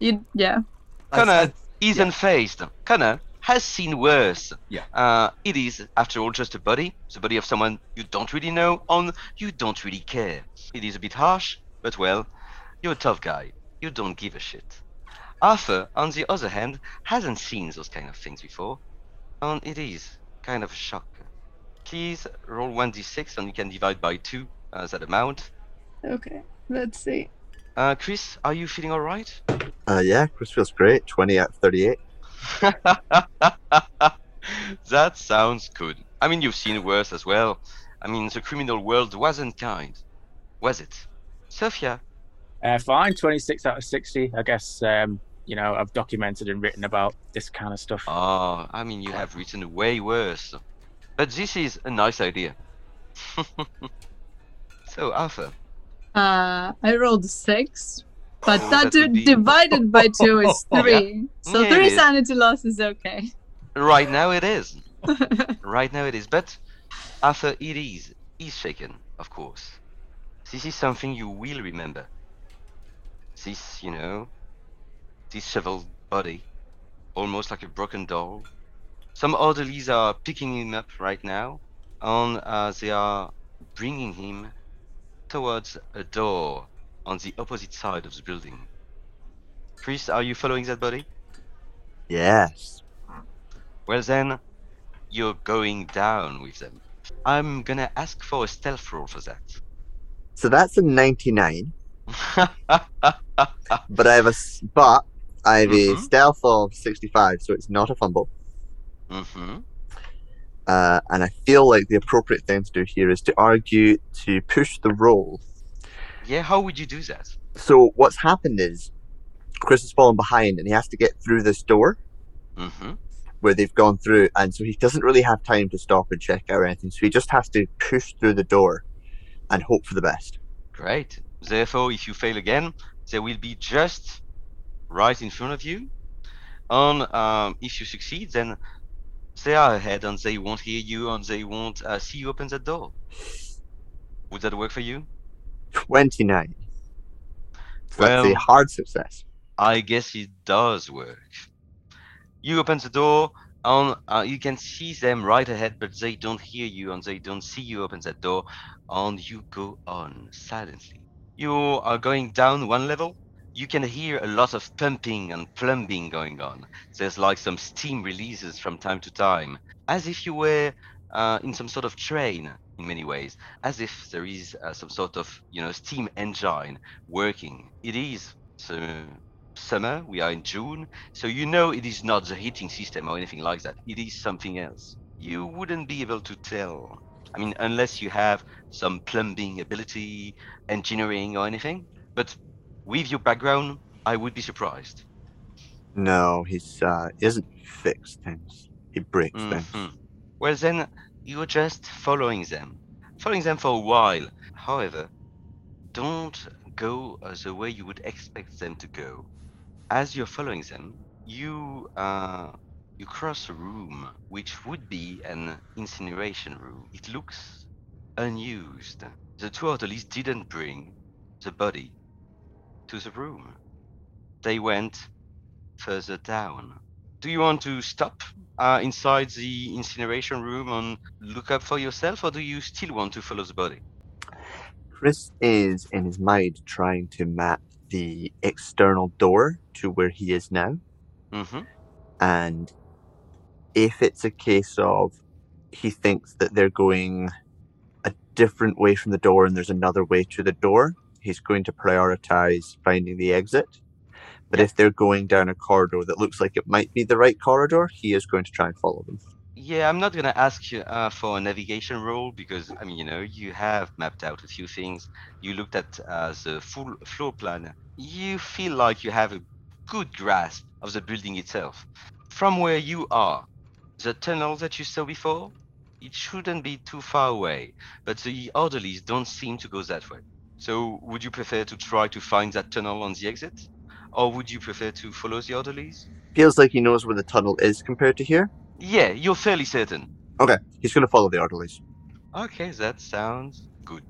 You, yeah. I- Connor I- is unfazed. Connor has seen worse. Yeah. Uh, it is, after all, just a body. The body of someone you don't really know, on you don't really care. It is a bit harsh, but well, you're a tough guy. You don't give a shit. Arthur, on the other hand, hasn't seen those kind of things before, and it is kind of a shock. Please roll 1d6 and you can divide by 2 uh, that amount. Okay. Let's see. Uh, Chris, are you feeling alright? Uh, yeah, Chris feels great. 20 out of 38. that sounds good. I mean, you've seen worse as well. I mean, the criminal world wasn't kind, was it? Sophia, Uh, fine, twenty six out of sixty. I guess um, you know I've documented and written about this kind of stuff. oh, I mean, you have written way worse. But this is a nice idea. so, Arthur, Uh, I rolled six, but Oh, that, that be- divided by two is Yeah. three. So Yeah, three sanity loss is okay. right now it is. right now it is. But Arthur, it is. He's shaken, of course. This is something you will remember. This, you know, disheveled body, almost like a broken doll. Some orderlies are picking him up right now, and uh, they are bringing him towards a door on the opposite side of the building. Chris, are you following that body? Yes. Well then, you're going down with them. I'm gonna ask for a stealth roll for So that's a 99, but I have a but I have a Mhm. stealth of 65, so it's not a fumble. hmm Uh, and I feel like the appropriate thing to do here is to argue to push the roll. Yeah, how would you do that? So what's happened is Chris has fallen behind and he has to get through this door. hmm where they've gone through, and so he doesn't really have time to stop and check out or anything. So he just has to push through the door and hope for the best. Great. Therefore, if you fail again, they will be just right in front of you. And um, if you succeed, then they are ahead and they won't hear you and they won't uh, see you open that door. Would that work for you? 29. So that's a Well- hard success. I guess it does work. You open the door, and uh, you can see them right ahead, but they don't hear you and they don't see you open that door, and you go on silently. You are going down one level. You can hear a lot of pumping and plumbing going on. There's like some steam releases from time to time, as if you were uh, in some sort of train in many ways, as if there is uh, some sort of you know steam engine working. It is so summer. We are in June, so you know it is not the heating system or anything like that. It is something else. You wouldn't be able to tell. I mean, unless you have some plumbing ability, engineering, or anything. But with your background, I would be surprised. No, he's uh, he doesn't fix things. He breaks things. Mhm. Well, then you're just following them, following them for a while. However, don't go the way you would expect them to go. As you're following them, you uh, you cross a room which would be an incineration room. It looks unused. The two orderlies didn't bring the body to the room. They went further down. Do you want to stop uh, inside the incineration room and look up for yourself, or do you still want to follow the body? Chris is in his mind trying to map the external door to where he is now. Mm-hmm. And if it's a case of he thinks that they're going a different way from the door and there's another way to the door, he's going to prioritize finding the exit. But if they're going down a corridor that looks like it might be the right corridor, he is going to try and follow them. Yeah, I'm not gonna ask you uh, for a navigation roll because I mean, you know, you have mapped out a few things. You looked at uh, the full floor plan. You feel like you have a good grasp of the building itself. From where you are, the tunnel that you saw before, it shouldn't be too far away. But the orderlies don't seem to go that way. So, would you prefer to try to find that tunnel on the exit, or would you prefer to follow the orderlies? Feels like he knows where the tunnel is compared to here. Yeah, you're fairly certain. Okay, he's going to follow the orderlies. Okay, that sounds good.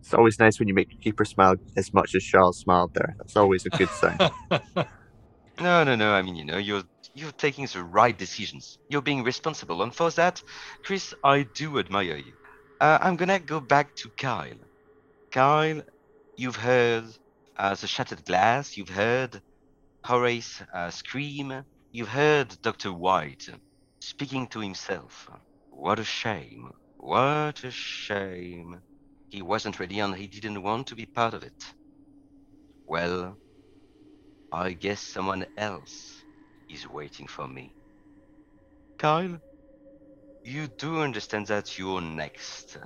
It's always nice when you make your keeper smile as much as Charles smiled there. That's always a good sign. No, no, no. I mean, you know, you're you're taking the right decisions. You're being responsible, and for that, Chris, I do admire you. Uh, I'm gonna go back to Kyle. Kyle, you've heard uh, the shattered glass. You've heard Horace uh, scream. You've heard Doctor White speaking to himself. What a shame. What a shame. He wasn't ready, and he didn't want to be part of it. Well, I guess someone else is waiting for me. Kyle, you do understand that you're next.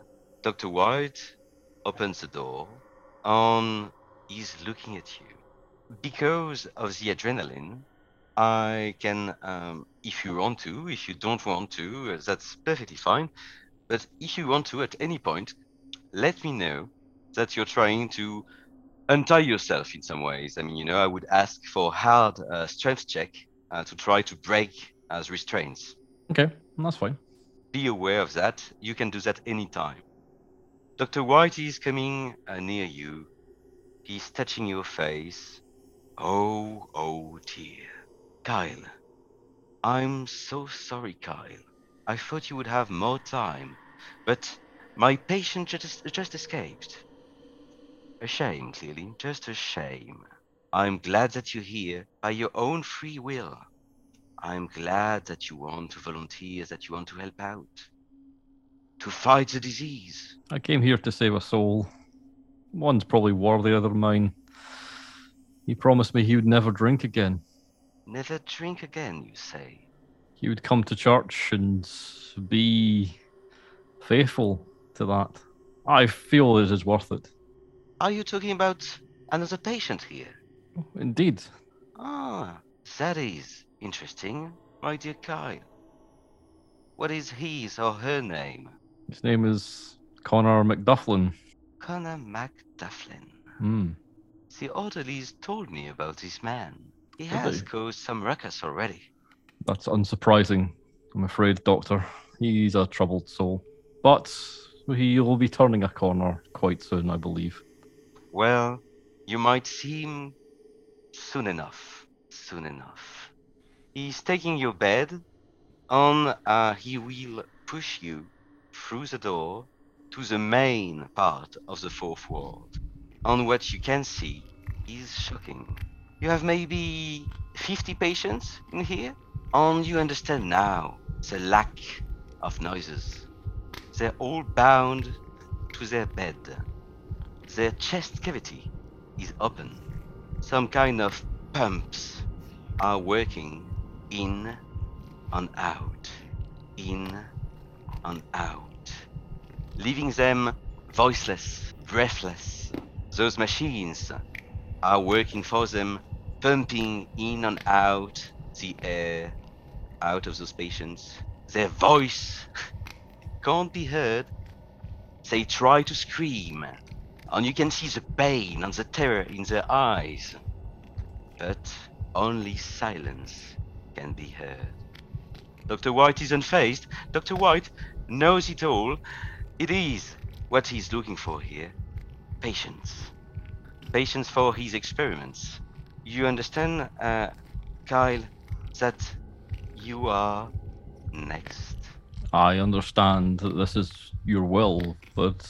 Dr. White opens the door and he's looking at you. Because of the adrenaline, I can, um, if you want to, if you don't want to, uh, that's perfectly fine. But if you want to at any point, let me know that you're trying to untie yourself in some ways. I mean, you know, I would ask for hard uh, strength check uh, to try to break as restraints. Okay, that's fine. Be aware of that. You can do that anytime. Dr. White is coming uh, near you. He's touching your face. Oh, oh dear. Kyle. I'm so sorry, Kyle. I thought you would have more time, but my patient just, just escaped. A shame, clearly, just a shame. I'm glad that you're here by your own free will. I'm glad that you want to volunteer, that you want to help out, to fight the disease. I came here to save a soul. One's probably worthier than mine. He promised me he would never drink again. Never drink again, you say? He would come to church and be faithful to that. I feel it is worth it. Are you talking about another patient here? Indeed. Ah, that is interesting, my dear Kyle. what is his or her name? His name is Connor McDufflin. Connor MacDufflin. Hmm. The orderlies told me about this man. He has caused some ruckus already. That's unsurprising, I'm afraid, Doctor. He's a troubled soul. But he will be turning a corner quite soon, I believe. Well, you might see him soon enough. Soon enough. He's taking your bed. On, uh, he will push you through the door to the main part of the fourth ward. On what you can see is shocking. You have maybe 50 patients in here, and you understand now the lack of noises. They're all bound to their bed. Their chest cavity is open. Some kind of pumps are working in and out, in and out, leaving them voiceless, breathless. Those machines are working for them, pumping in and out the air out of those patients. Their voice can't be heard. They try to scream, and you can see the pain and the terror in their eyes. But only silence can be heard. Dr. White is unfazed. Dr. White knows it all. It is what he's looking for here patients. Patients for his experiments. You understand, uh, Kyle, that you are next. I understand that this is your will, but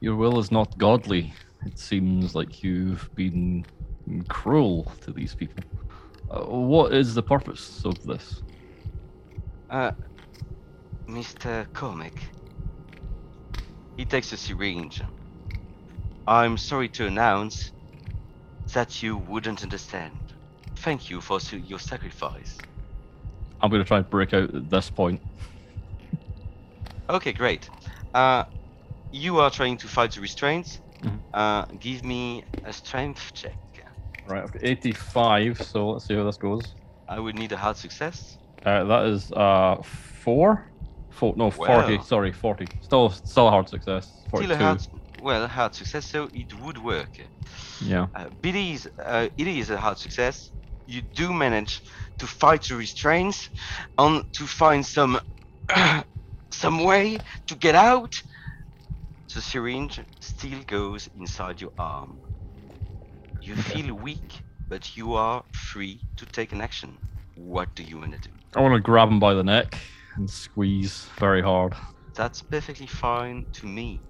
your will is not godly. It seems like you've been cruel to these people. Uh, what is the purpose of this? Uh, Mr. Cormac. He takes a syringe. I'm sorry to announce that you wouldn't understand. Thank you for your sacrifice. I'm going to try and break out at this point. Okay, great. Uh, you are trying to fight the restraints. Mhm. Uh, give me a strength check. Right, I've got 85, so let's see how this goes. I would need a hard success. Uh, that is uh four, four no Wow. forty. Sorry, forty. Still, still a hard success. Still a hard, well, hard success, so it would work. Yeah. Uh, it is, uh, it is a hard success. You do manage to fight the restraints and to find some some way to get out. The syringe still goes inside your arm. You Okay. feel weak, but you are free to take an action. What do you want to do? I want to grab him by the neck and squeeze very hard. That's perfectly fine to me.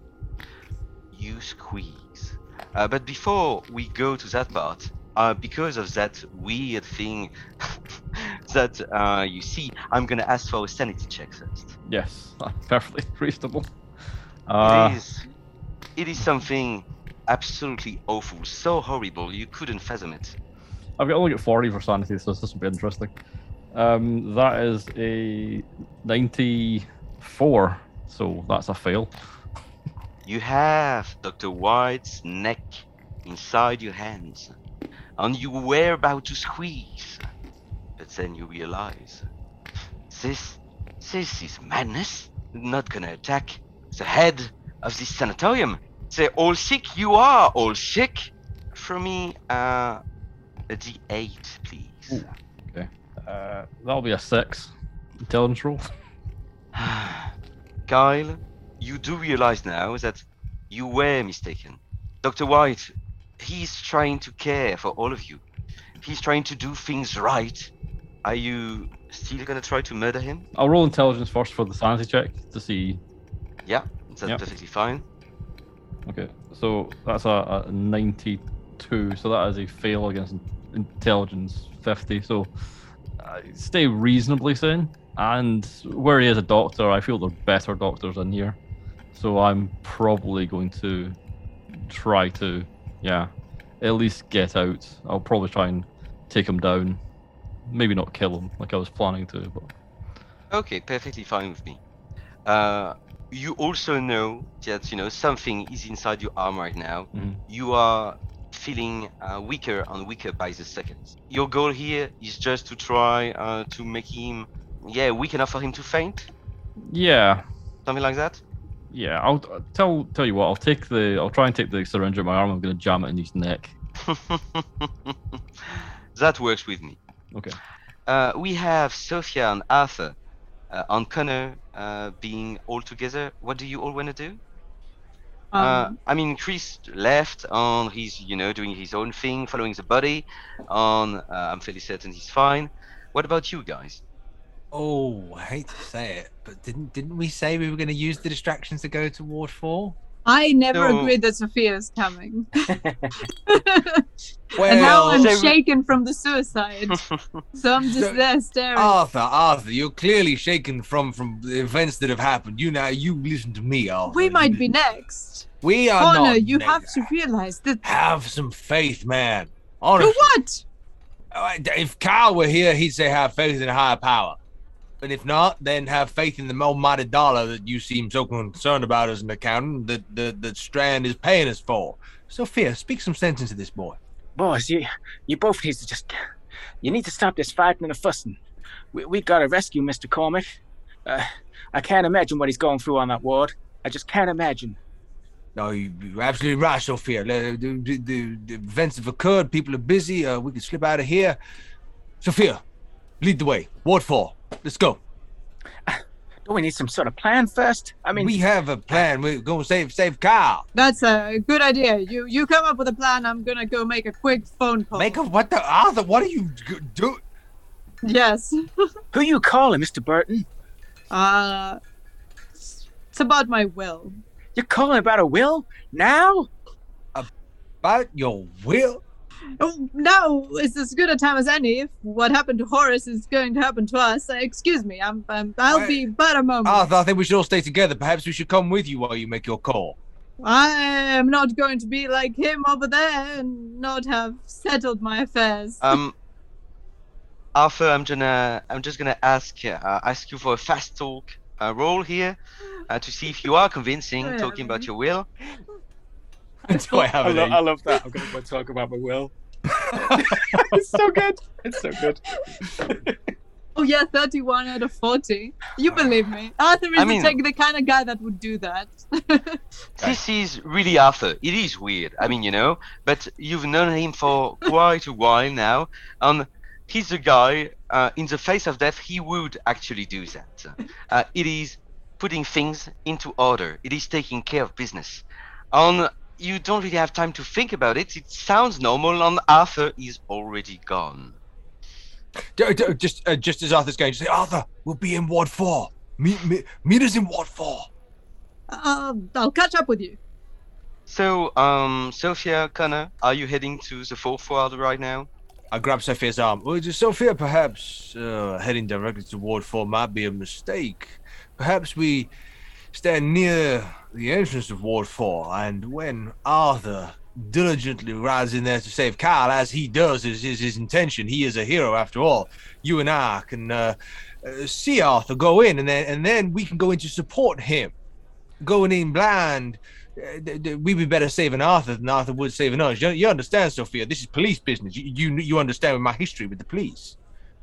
You squeeze. Uh, but before we go to that part, uh, because of that weird thing that uh, you see, I'm gonna ask for a sanity check first. Yes, perfectly reasonable. Uh, it is, it is something absolutely awful, so horrible you couldn't fathom it. I've got only got forty for sanity, so this will be interesting. Um, that is a ninety-four, so that's a fail. You have Dr. White's neck inside your hands, and you were about to squeeze, but then you realize this, this is madness. Not gonna attack the head of this sanatorium. They're all sick. You are all sick. For me, uh, a D8, please. Ooh. Uh, that'll be a six. Intelligence roll. Kyle, you do realize now that you were mistaken. Dr. White, he's trying to care for all of you. He's trying to do things right. Are you still gonna try to murder him? I'll roll intelligence first for the sanity check to see. Yeah, that's Yep. perfectly fine. Okay, so that's a, a ninety-two. So that is a fail against intelligence fifty. So uh, stay reasonably sane. And where he is a doctor, I feel there are better doctors in here. So I'm probably going to try to, yeah, at least get out. I'll probably try and take him down. Maybe not kill him like I was planning to, but Okay, perfectly fine with me. Uh, you also know that you know something is inside your arm right now. Mhm. You are feeling uh, weaker and weaker by the second. Your goal here is just to try uh, to make him yeah, weak enough for him to faint, Yeah, something like that. Yeah. I'll I'll tell tell you what. I'll take the. I'll try and take the syringe at my arm. I'm gonna jam it in his neck. that works with me. Okay. Uh, we have Sophia and Arthur uh, on Connor uh, being all together. What do you all want to do? uh, Um, I mean, Chris left on he's you know doing his own thing, following the body. On uh, I'm fairly certain he's fine. What about you guys? Oh, I hate to say it, but didn't didn't we say we were going to use the distractions to go to Ward Four? I never No. agreed that Sophia's coming. Well, and now I'm they- shaken from the suicide. so I'm just So- there staring. Arthur, Arthur, you're clearly shaken from from the events that have happened. You now, you listen to me, Arthur. we might be next. We are Connor, not. you next. have to realize that. have some faith, man. To Honestly, what? Uh, if Kyle were here, he'd say have faith in a higher power. But if not, then have faith in the almighty dollar that you seem so concerned about as an accountant that that, that Strand is paying us for. Sophia, speak some sense into this boy. Boys, you you both need to just you need to stop this fighting and the fussing. We we gotta rescue Mr. Cormac. Uh, I can't imagine what he's going through on that ward. I just can't imagine. No, you- you're absolutely right, Sophia. The, the, the, the- the events have occurred. People are busy. Uh, we can slip out of here. Sophia, lead the way. Ward four. Let's go. Don't we need some sort of plan first? I mean, we have a plan. We're going to save save Kyle. That's a good idea. You you come up with a plan. I'm gonna go make a quick phone call. Make a what the Arthur? What are you do? Yes. who you calling, Mr. Burton? Uh, it's about my will. You're calling about a will now? About your will? Oh, now is as good a time as any. If what happened to Horace is going to happen to us, uh, excuse me. I'm, I'm I'll Wait. be but a moment. Arthur, I think we should all stay together. Perhaps we should come with you while you make your call. I am not going to be like him over there and not have settled my affairs. Um, Arthur, I'm gonna I'm just gonna ask uh, ask you for a fast talk uh, roll here uh, to see if you are convincing, talking about your will. Do I have I, lo- I love that. I'm going to talk about my will. it's so good. It's so good. oh yeah, 31 out of 40. You believe me? Arthur is I mean- the, type- the kind of guy that would do that. This is really Arthur. It is weird. I mean, you know, but you've known him for quite a while now, and he's the guy. Uh, in the face of death, he would actually do that. Uh, it is putting things into order. It is taking care of business. And you don't really have time to think about it. It sounds normal, and Arthur is already gone. D- d- just, uh, just as Arthur's going, to say, Arthur, we'll be in Ward Four. Meet, meet, meet us in Ward Four. Uh, I'll catch up with you. So, um, Sophia, Connor, are you heading to the fourth ward right now? I grab Sophia's arm. Well, Sophia, perhaps uh, heading directly to Ward 4 might be a mistake. Perhaps we stand near the entrance of Ward 4, and when Arthur diligently rides in there to save Kyle, as he does, is, is his intention. He is a hero after all. You and I can uh, uh, see Arthur go in, and then and then we can go in to support him. Going in blind, uh, we'd be better saving Arthur than Arthur would saving us. You, you understand, Sophia? This is police business. You, you you understand my history with the police.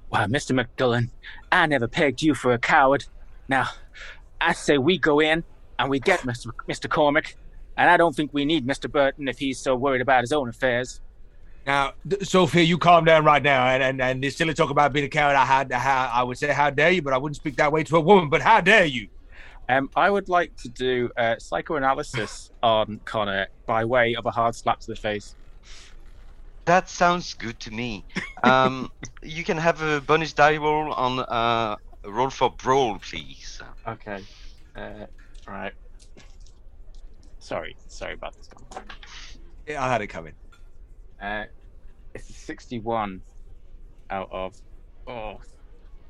Well, Mr. McDullen, I never pegged you for a coward. Now, I say we go in and we get Mr. Mr. Cormac, and I don't think we need Mr. Burton if he's so worried about his own affairs. Now, th- Sophia, you calm down right now. And and, and this silly talk about being a coward, I had how I would say how dare you, but I wouldn't speak that way to a woman. But how dare you? Um, I would like to do uh, psychoanalysis on Connor by way of a hard slap to the face. That sounds good to me. Um, you can have a bonus die roll on uh, roll for brawl, please. Okay. Uh, right. Sorry, sorry about this. One. Yeah, I had it coming. Uh, it's a 61 out of. Oh.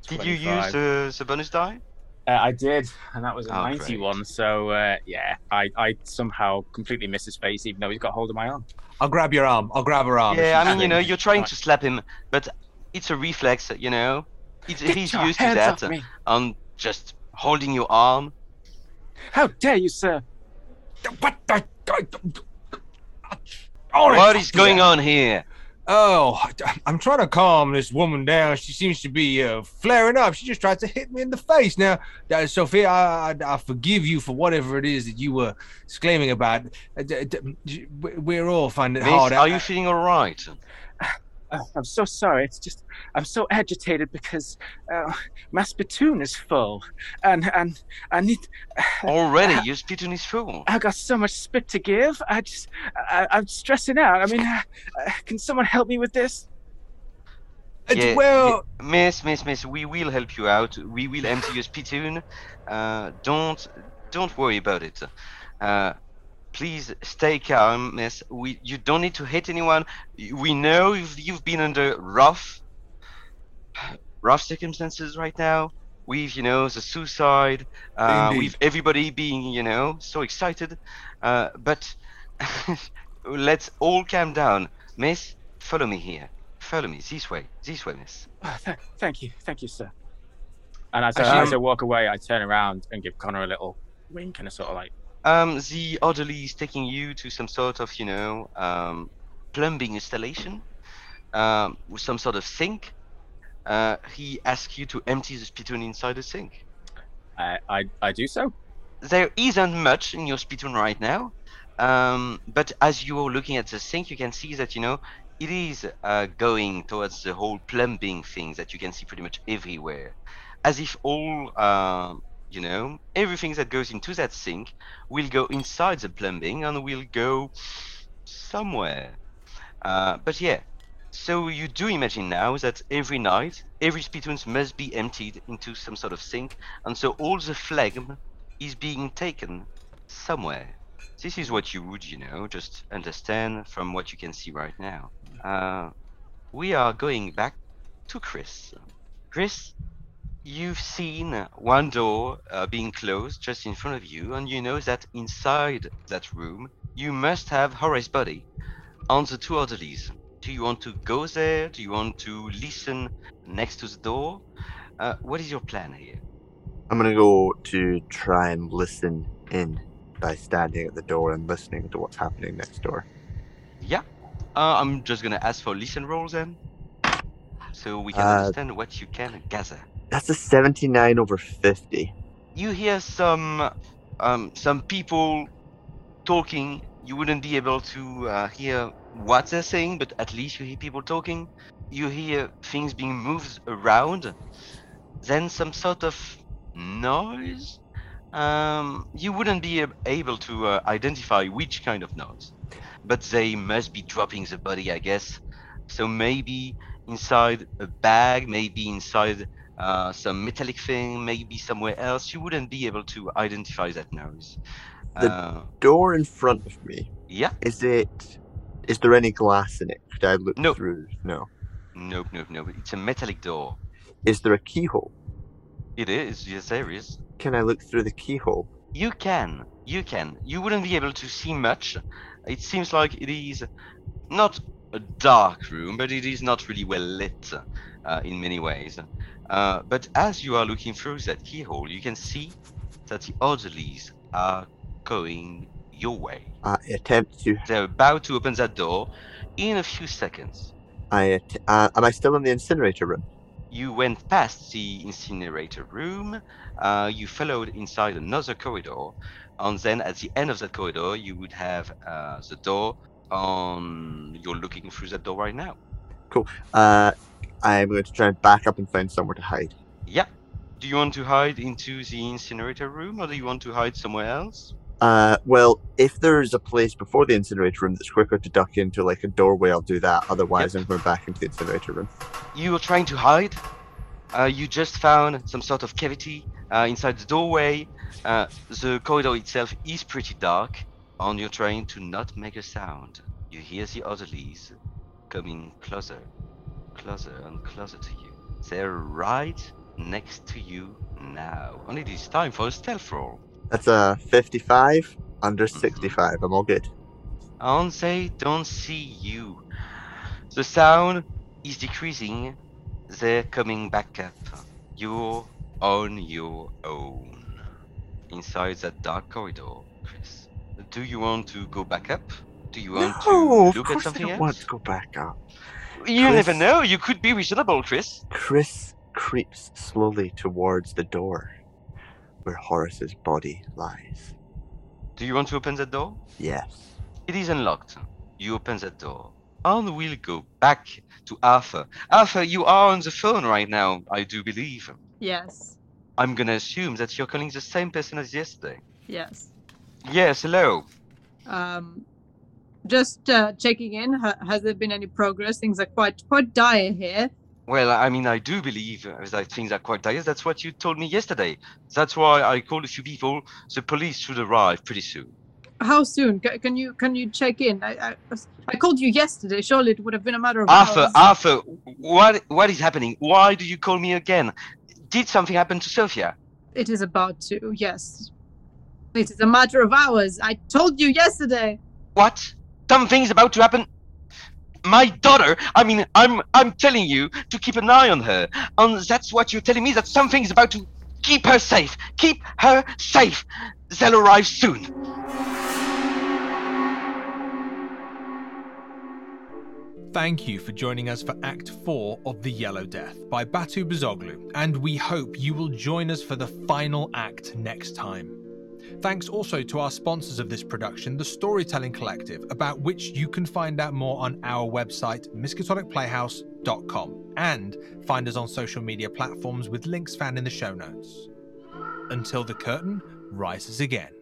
Did you 25. use the, the bonus die? Uh, I did, and that was a Oh, 91. great. So uh, yeah, I, I somehow completely missed his face, even though he's got hold of my arm. I'll grab your arm. I'll grab her arm. yeah, I mean, you know, saying- you're trying Right. to slap him, but it's a reflex, you know. It's, he's used to that, off me. on just holding your arm. How dare you, sir? What the? Right, what is going on here? Oh, I'm trying to calm this woman down. She seems to be uh, flaring up. She just tried to hit me in the face. Now, uh, Sophia, I, I, I forgive you for whatever it is that you were exclaiming about. Uh, We're all finding it Miss, hard. are I- you feeling all right? Oh, I'm so sorry. It's just I'm so agitated because uh, my spittoon is full, and and I need. Already, your spittoon is full. I got so much spit to give. I just I, I'm stressing out. I mean, uh, uh, can someone help me with this? Uh, Yeah, well, Miss, miss, miss, we will help you out. We will empty your spittoon. Uh, don't, don't worry about it. Please stay calm, miss. We, you don't need to hit anyone. We know you've, you've been under rough, rough circumstances right now. We've, you know the suicide, uh, Indeed. with everybody being you know so excited. Uh, but let's all calm down, miss. Follow me here. Follow me this way. This way, miss. Oh, th- thank you, thank you, sir. And as, I, Actually, as I walk away, I turn around and give Connor a little wink and a sort of like, Um, the orderly is taking you to some sort of, you know, um, plumbing installation, um, with some sort of sink. Uh, he asks you to empty the spittoon inside the sink. I, I, I do so. There isn't much in your spittoon right now, um, but as you're looking at the sink, you can see that, you know, it is uh, going towards the whole plumbing thing that you can see pretty much everywhere. As if all, um, you know, everything that goes into that sink will go inside the plumbing and will go somewhere. Uh, but yeah, so you do imagine now that every night, every spittoons must be emptied into some sort of sink, and so all the phlegm is being taken somewhere. This is what you would, you know, just understand from what you can see right now. Uh, we are going back to Chris. Chris, you've seen one door uh, being closed just in front of you, and you know that inside that room you must have Horace's body on the two orderlies. Do you want to go there? Do you want to listen next to the door? Uh, what is your plan here? I'm gonna go to try and listen in by standing at the door and listening to what's happening next door. Yeah. Uh, I'm just gonna ask for listen rolls then, so we can Uh, understand what you can gather. That's a 79 over 50. You hear some um, some people talking. You wouldn't be able to uh, hear what they're saying, but at least you hear people talking. You hear things being moved around. Then some sort of noise. Um, you wouldn't be able to uh, identify which kind of noise, but they must be dropping the body, I guess. So maybe inside a bag, maybe inside uh, some metallic thing, maybe somewhere else. You wouldn't be able to identify that noise. The- Uh, Door in front of me. yeah. Is it? Is there any glass in it? Could I look No. through? No. Nope, nope, nope. It's a metallic door. Is there a keyhole? It is. Yes, there is. Can I look through the keyhole? You can. You can. You wouldn't be able to see much. It seems like it is not a dark room, but it is not really well lit uh, in many ways. Uh, but as you are looking through that keyhole, you can see that the orderlies are going your way. I attempt to. They're about to open that door in a few seconds. I uh, am I still in the incinerator room? You went past the incinerator room, uh, you followed inside another corridor, and then at the end of that corridor, you would have uh, the door on. You're looking through that door right now. Cool. Uh, I'm going to try and back up and find somewhere to hide. Yeah. Do you want to hide into the incinerator room, or do you want to hide somewhere else? Uh, well, if there's a place before the incinerator room that's quicker to duck into, like a doorway, I'll do that. Otherwise, I'm going back into the incinerator room. You are trying to hide. Uh, you just found some sort of cavity uh, inside the doorway. Uh, the corridor itself is pretty dark, and you're trying to not make a sound. You hear the orderlies coming closer, closer, and um, closer to you. They're right next to you now. And it is time for a stealth roll. That's a 55 under mm-hmm. 65. I'm all good. And they don't see you. The sound is decreasing. They're coming back up. You're on your own. Inside that dark corridor, Chris. Do you want to go back up? Do you want no, to look at something I don't else? want to go back up. You never know. You could be reasonable, Chris. Chris creeps slowly towards the door where Horace's body lies. Do you want to open that door? Yes. It is unlocked. You open that door. And we'll go back to Arthur. Arthur, you are on the phone right now, I do believe. Yes. I'm gonna assume that you're calling the same person as yesterday. Yes. Yes, hello. Um, just uh, checking in. Ha- has there been any progress? Things are quite quite dire here. Well, I mean, I do believe that things are quite dire. That's what you told me yesterday. That's why I called a few people. The police should arrive pretty soon. How soon? C- can you can you check in? I, I I called you yesterday. Surely it would have been a matter of Arthur, hours. Arthur, what what is happening? Why do you call me again? Did something happen to Sophia? It is about to. Yes. It is a matter of hours. I told you yesterday. What? Something's about to happen. My daughter. I mean, I'm I'm telling you to keep an eye on her, and that's what you're telling me. That something's about to keep her safe. Keep her safe. They'll arrive soon. Thank you for joining us for Act 4 of The Yellow Death by Batu Bozoglu, and we hope you will join us for the final act next time. Thanks also to our sponsors of this production, the Storytelling Collective, about which you can find out more on our website, miskatonicplayhouse.com, and find us on social media platforms with links found in the show notes. Until the curtain rises again.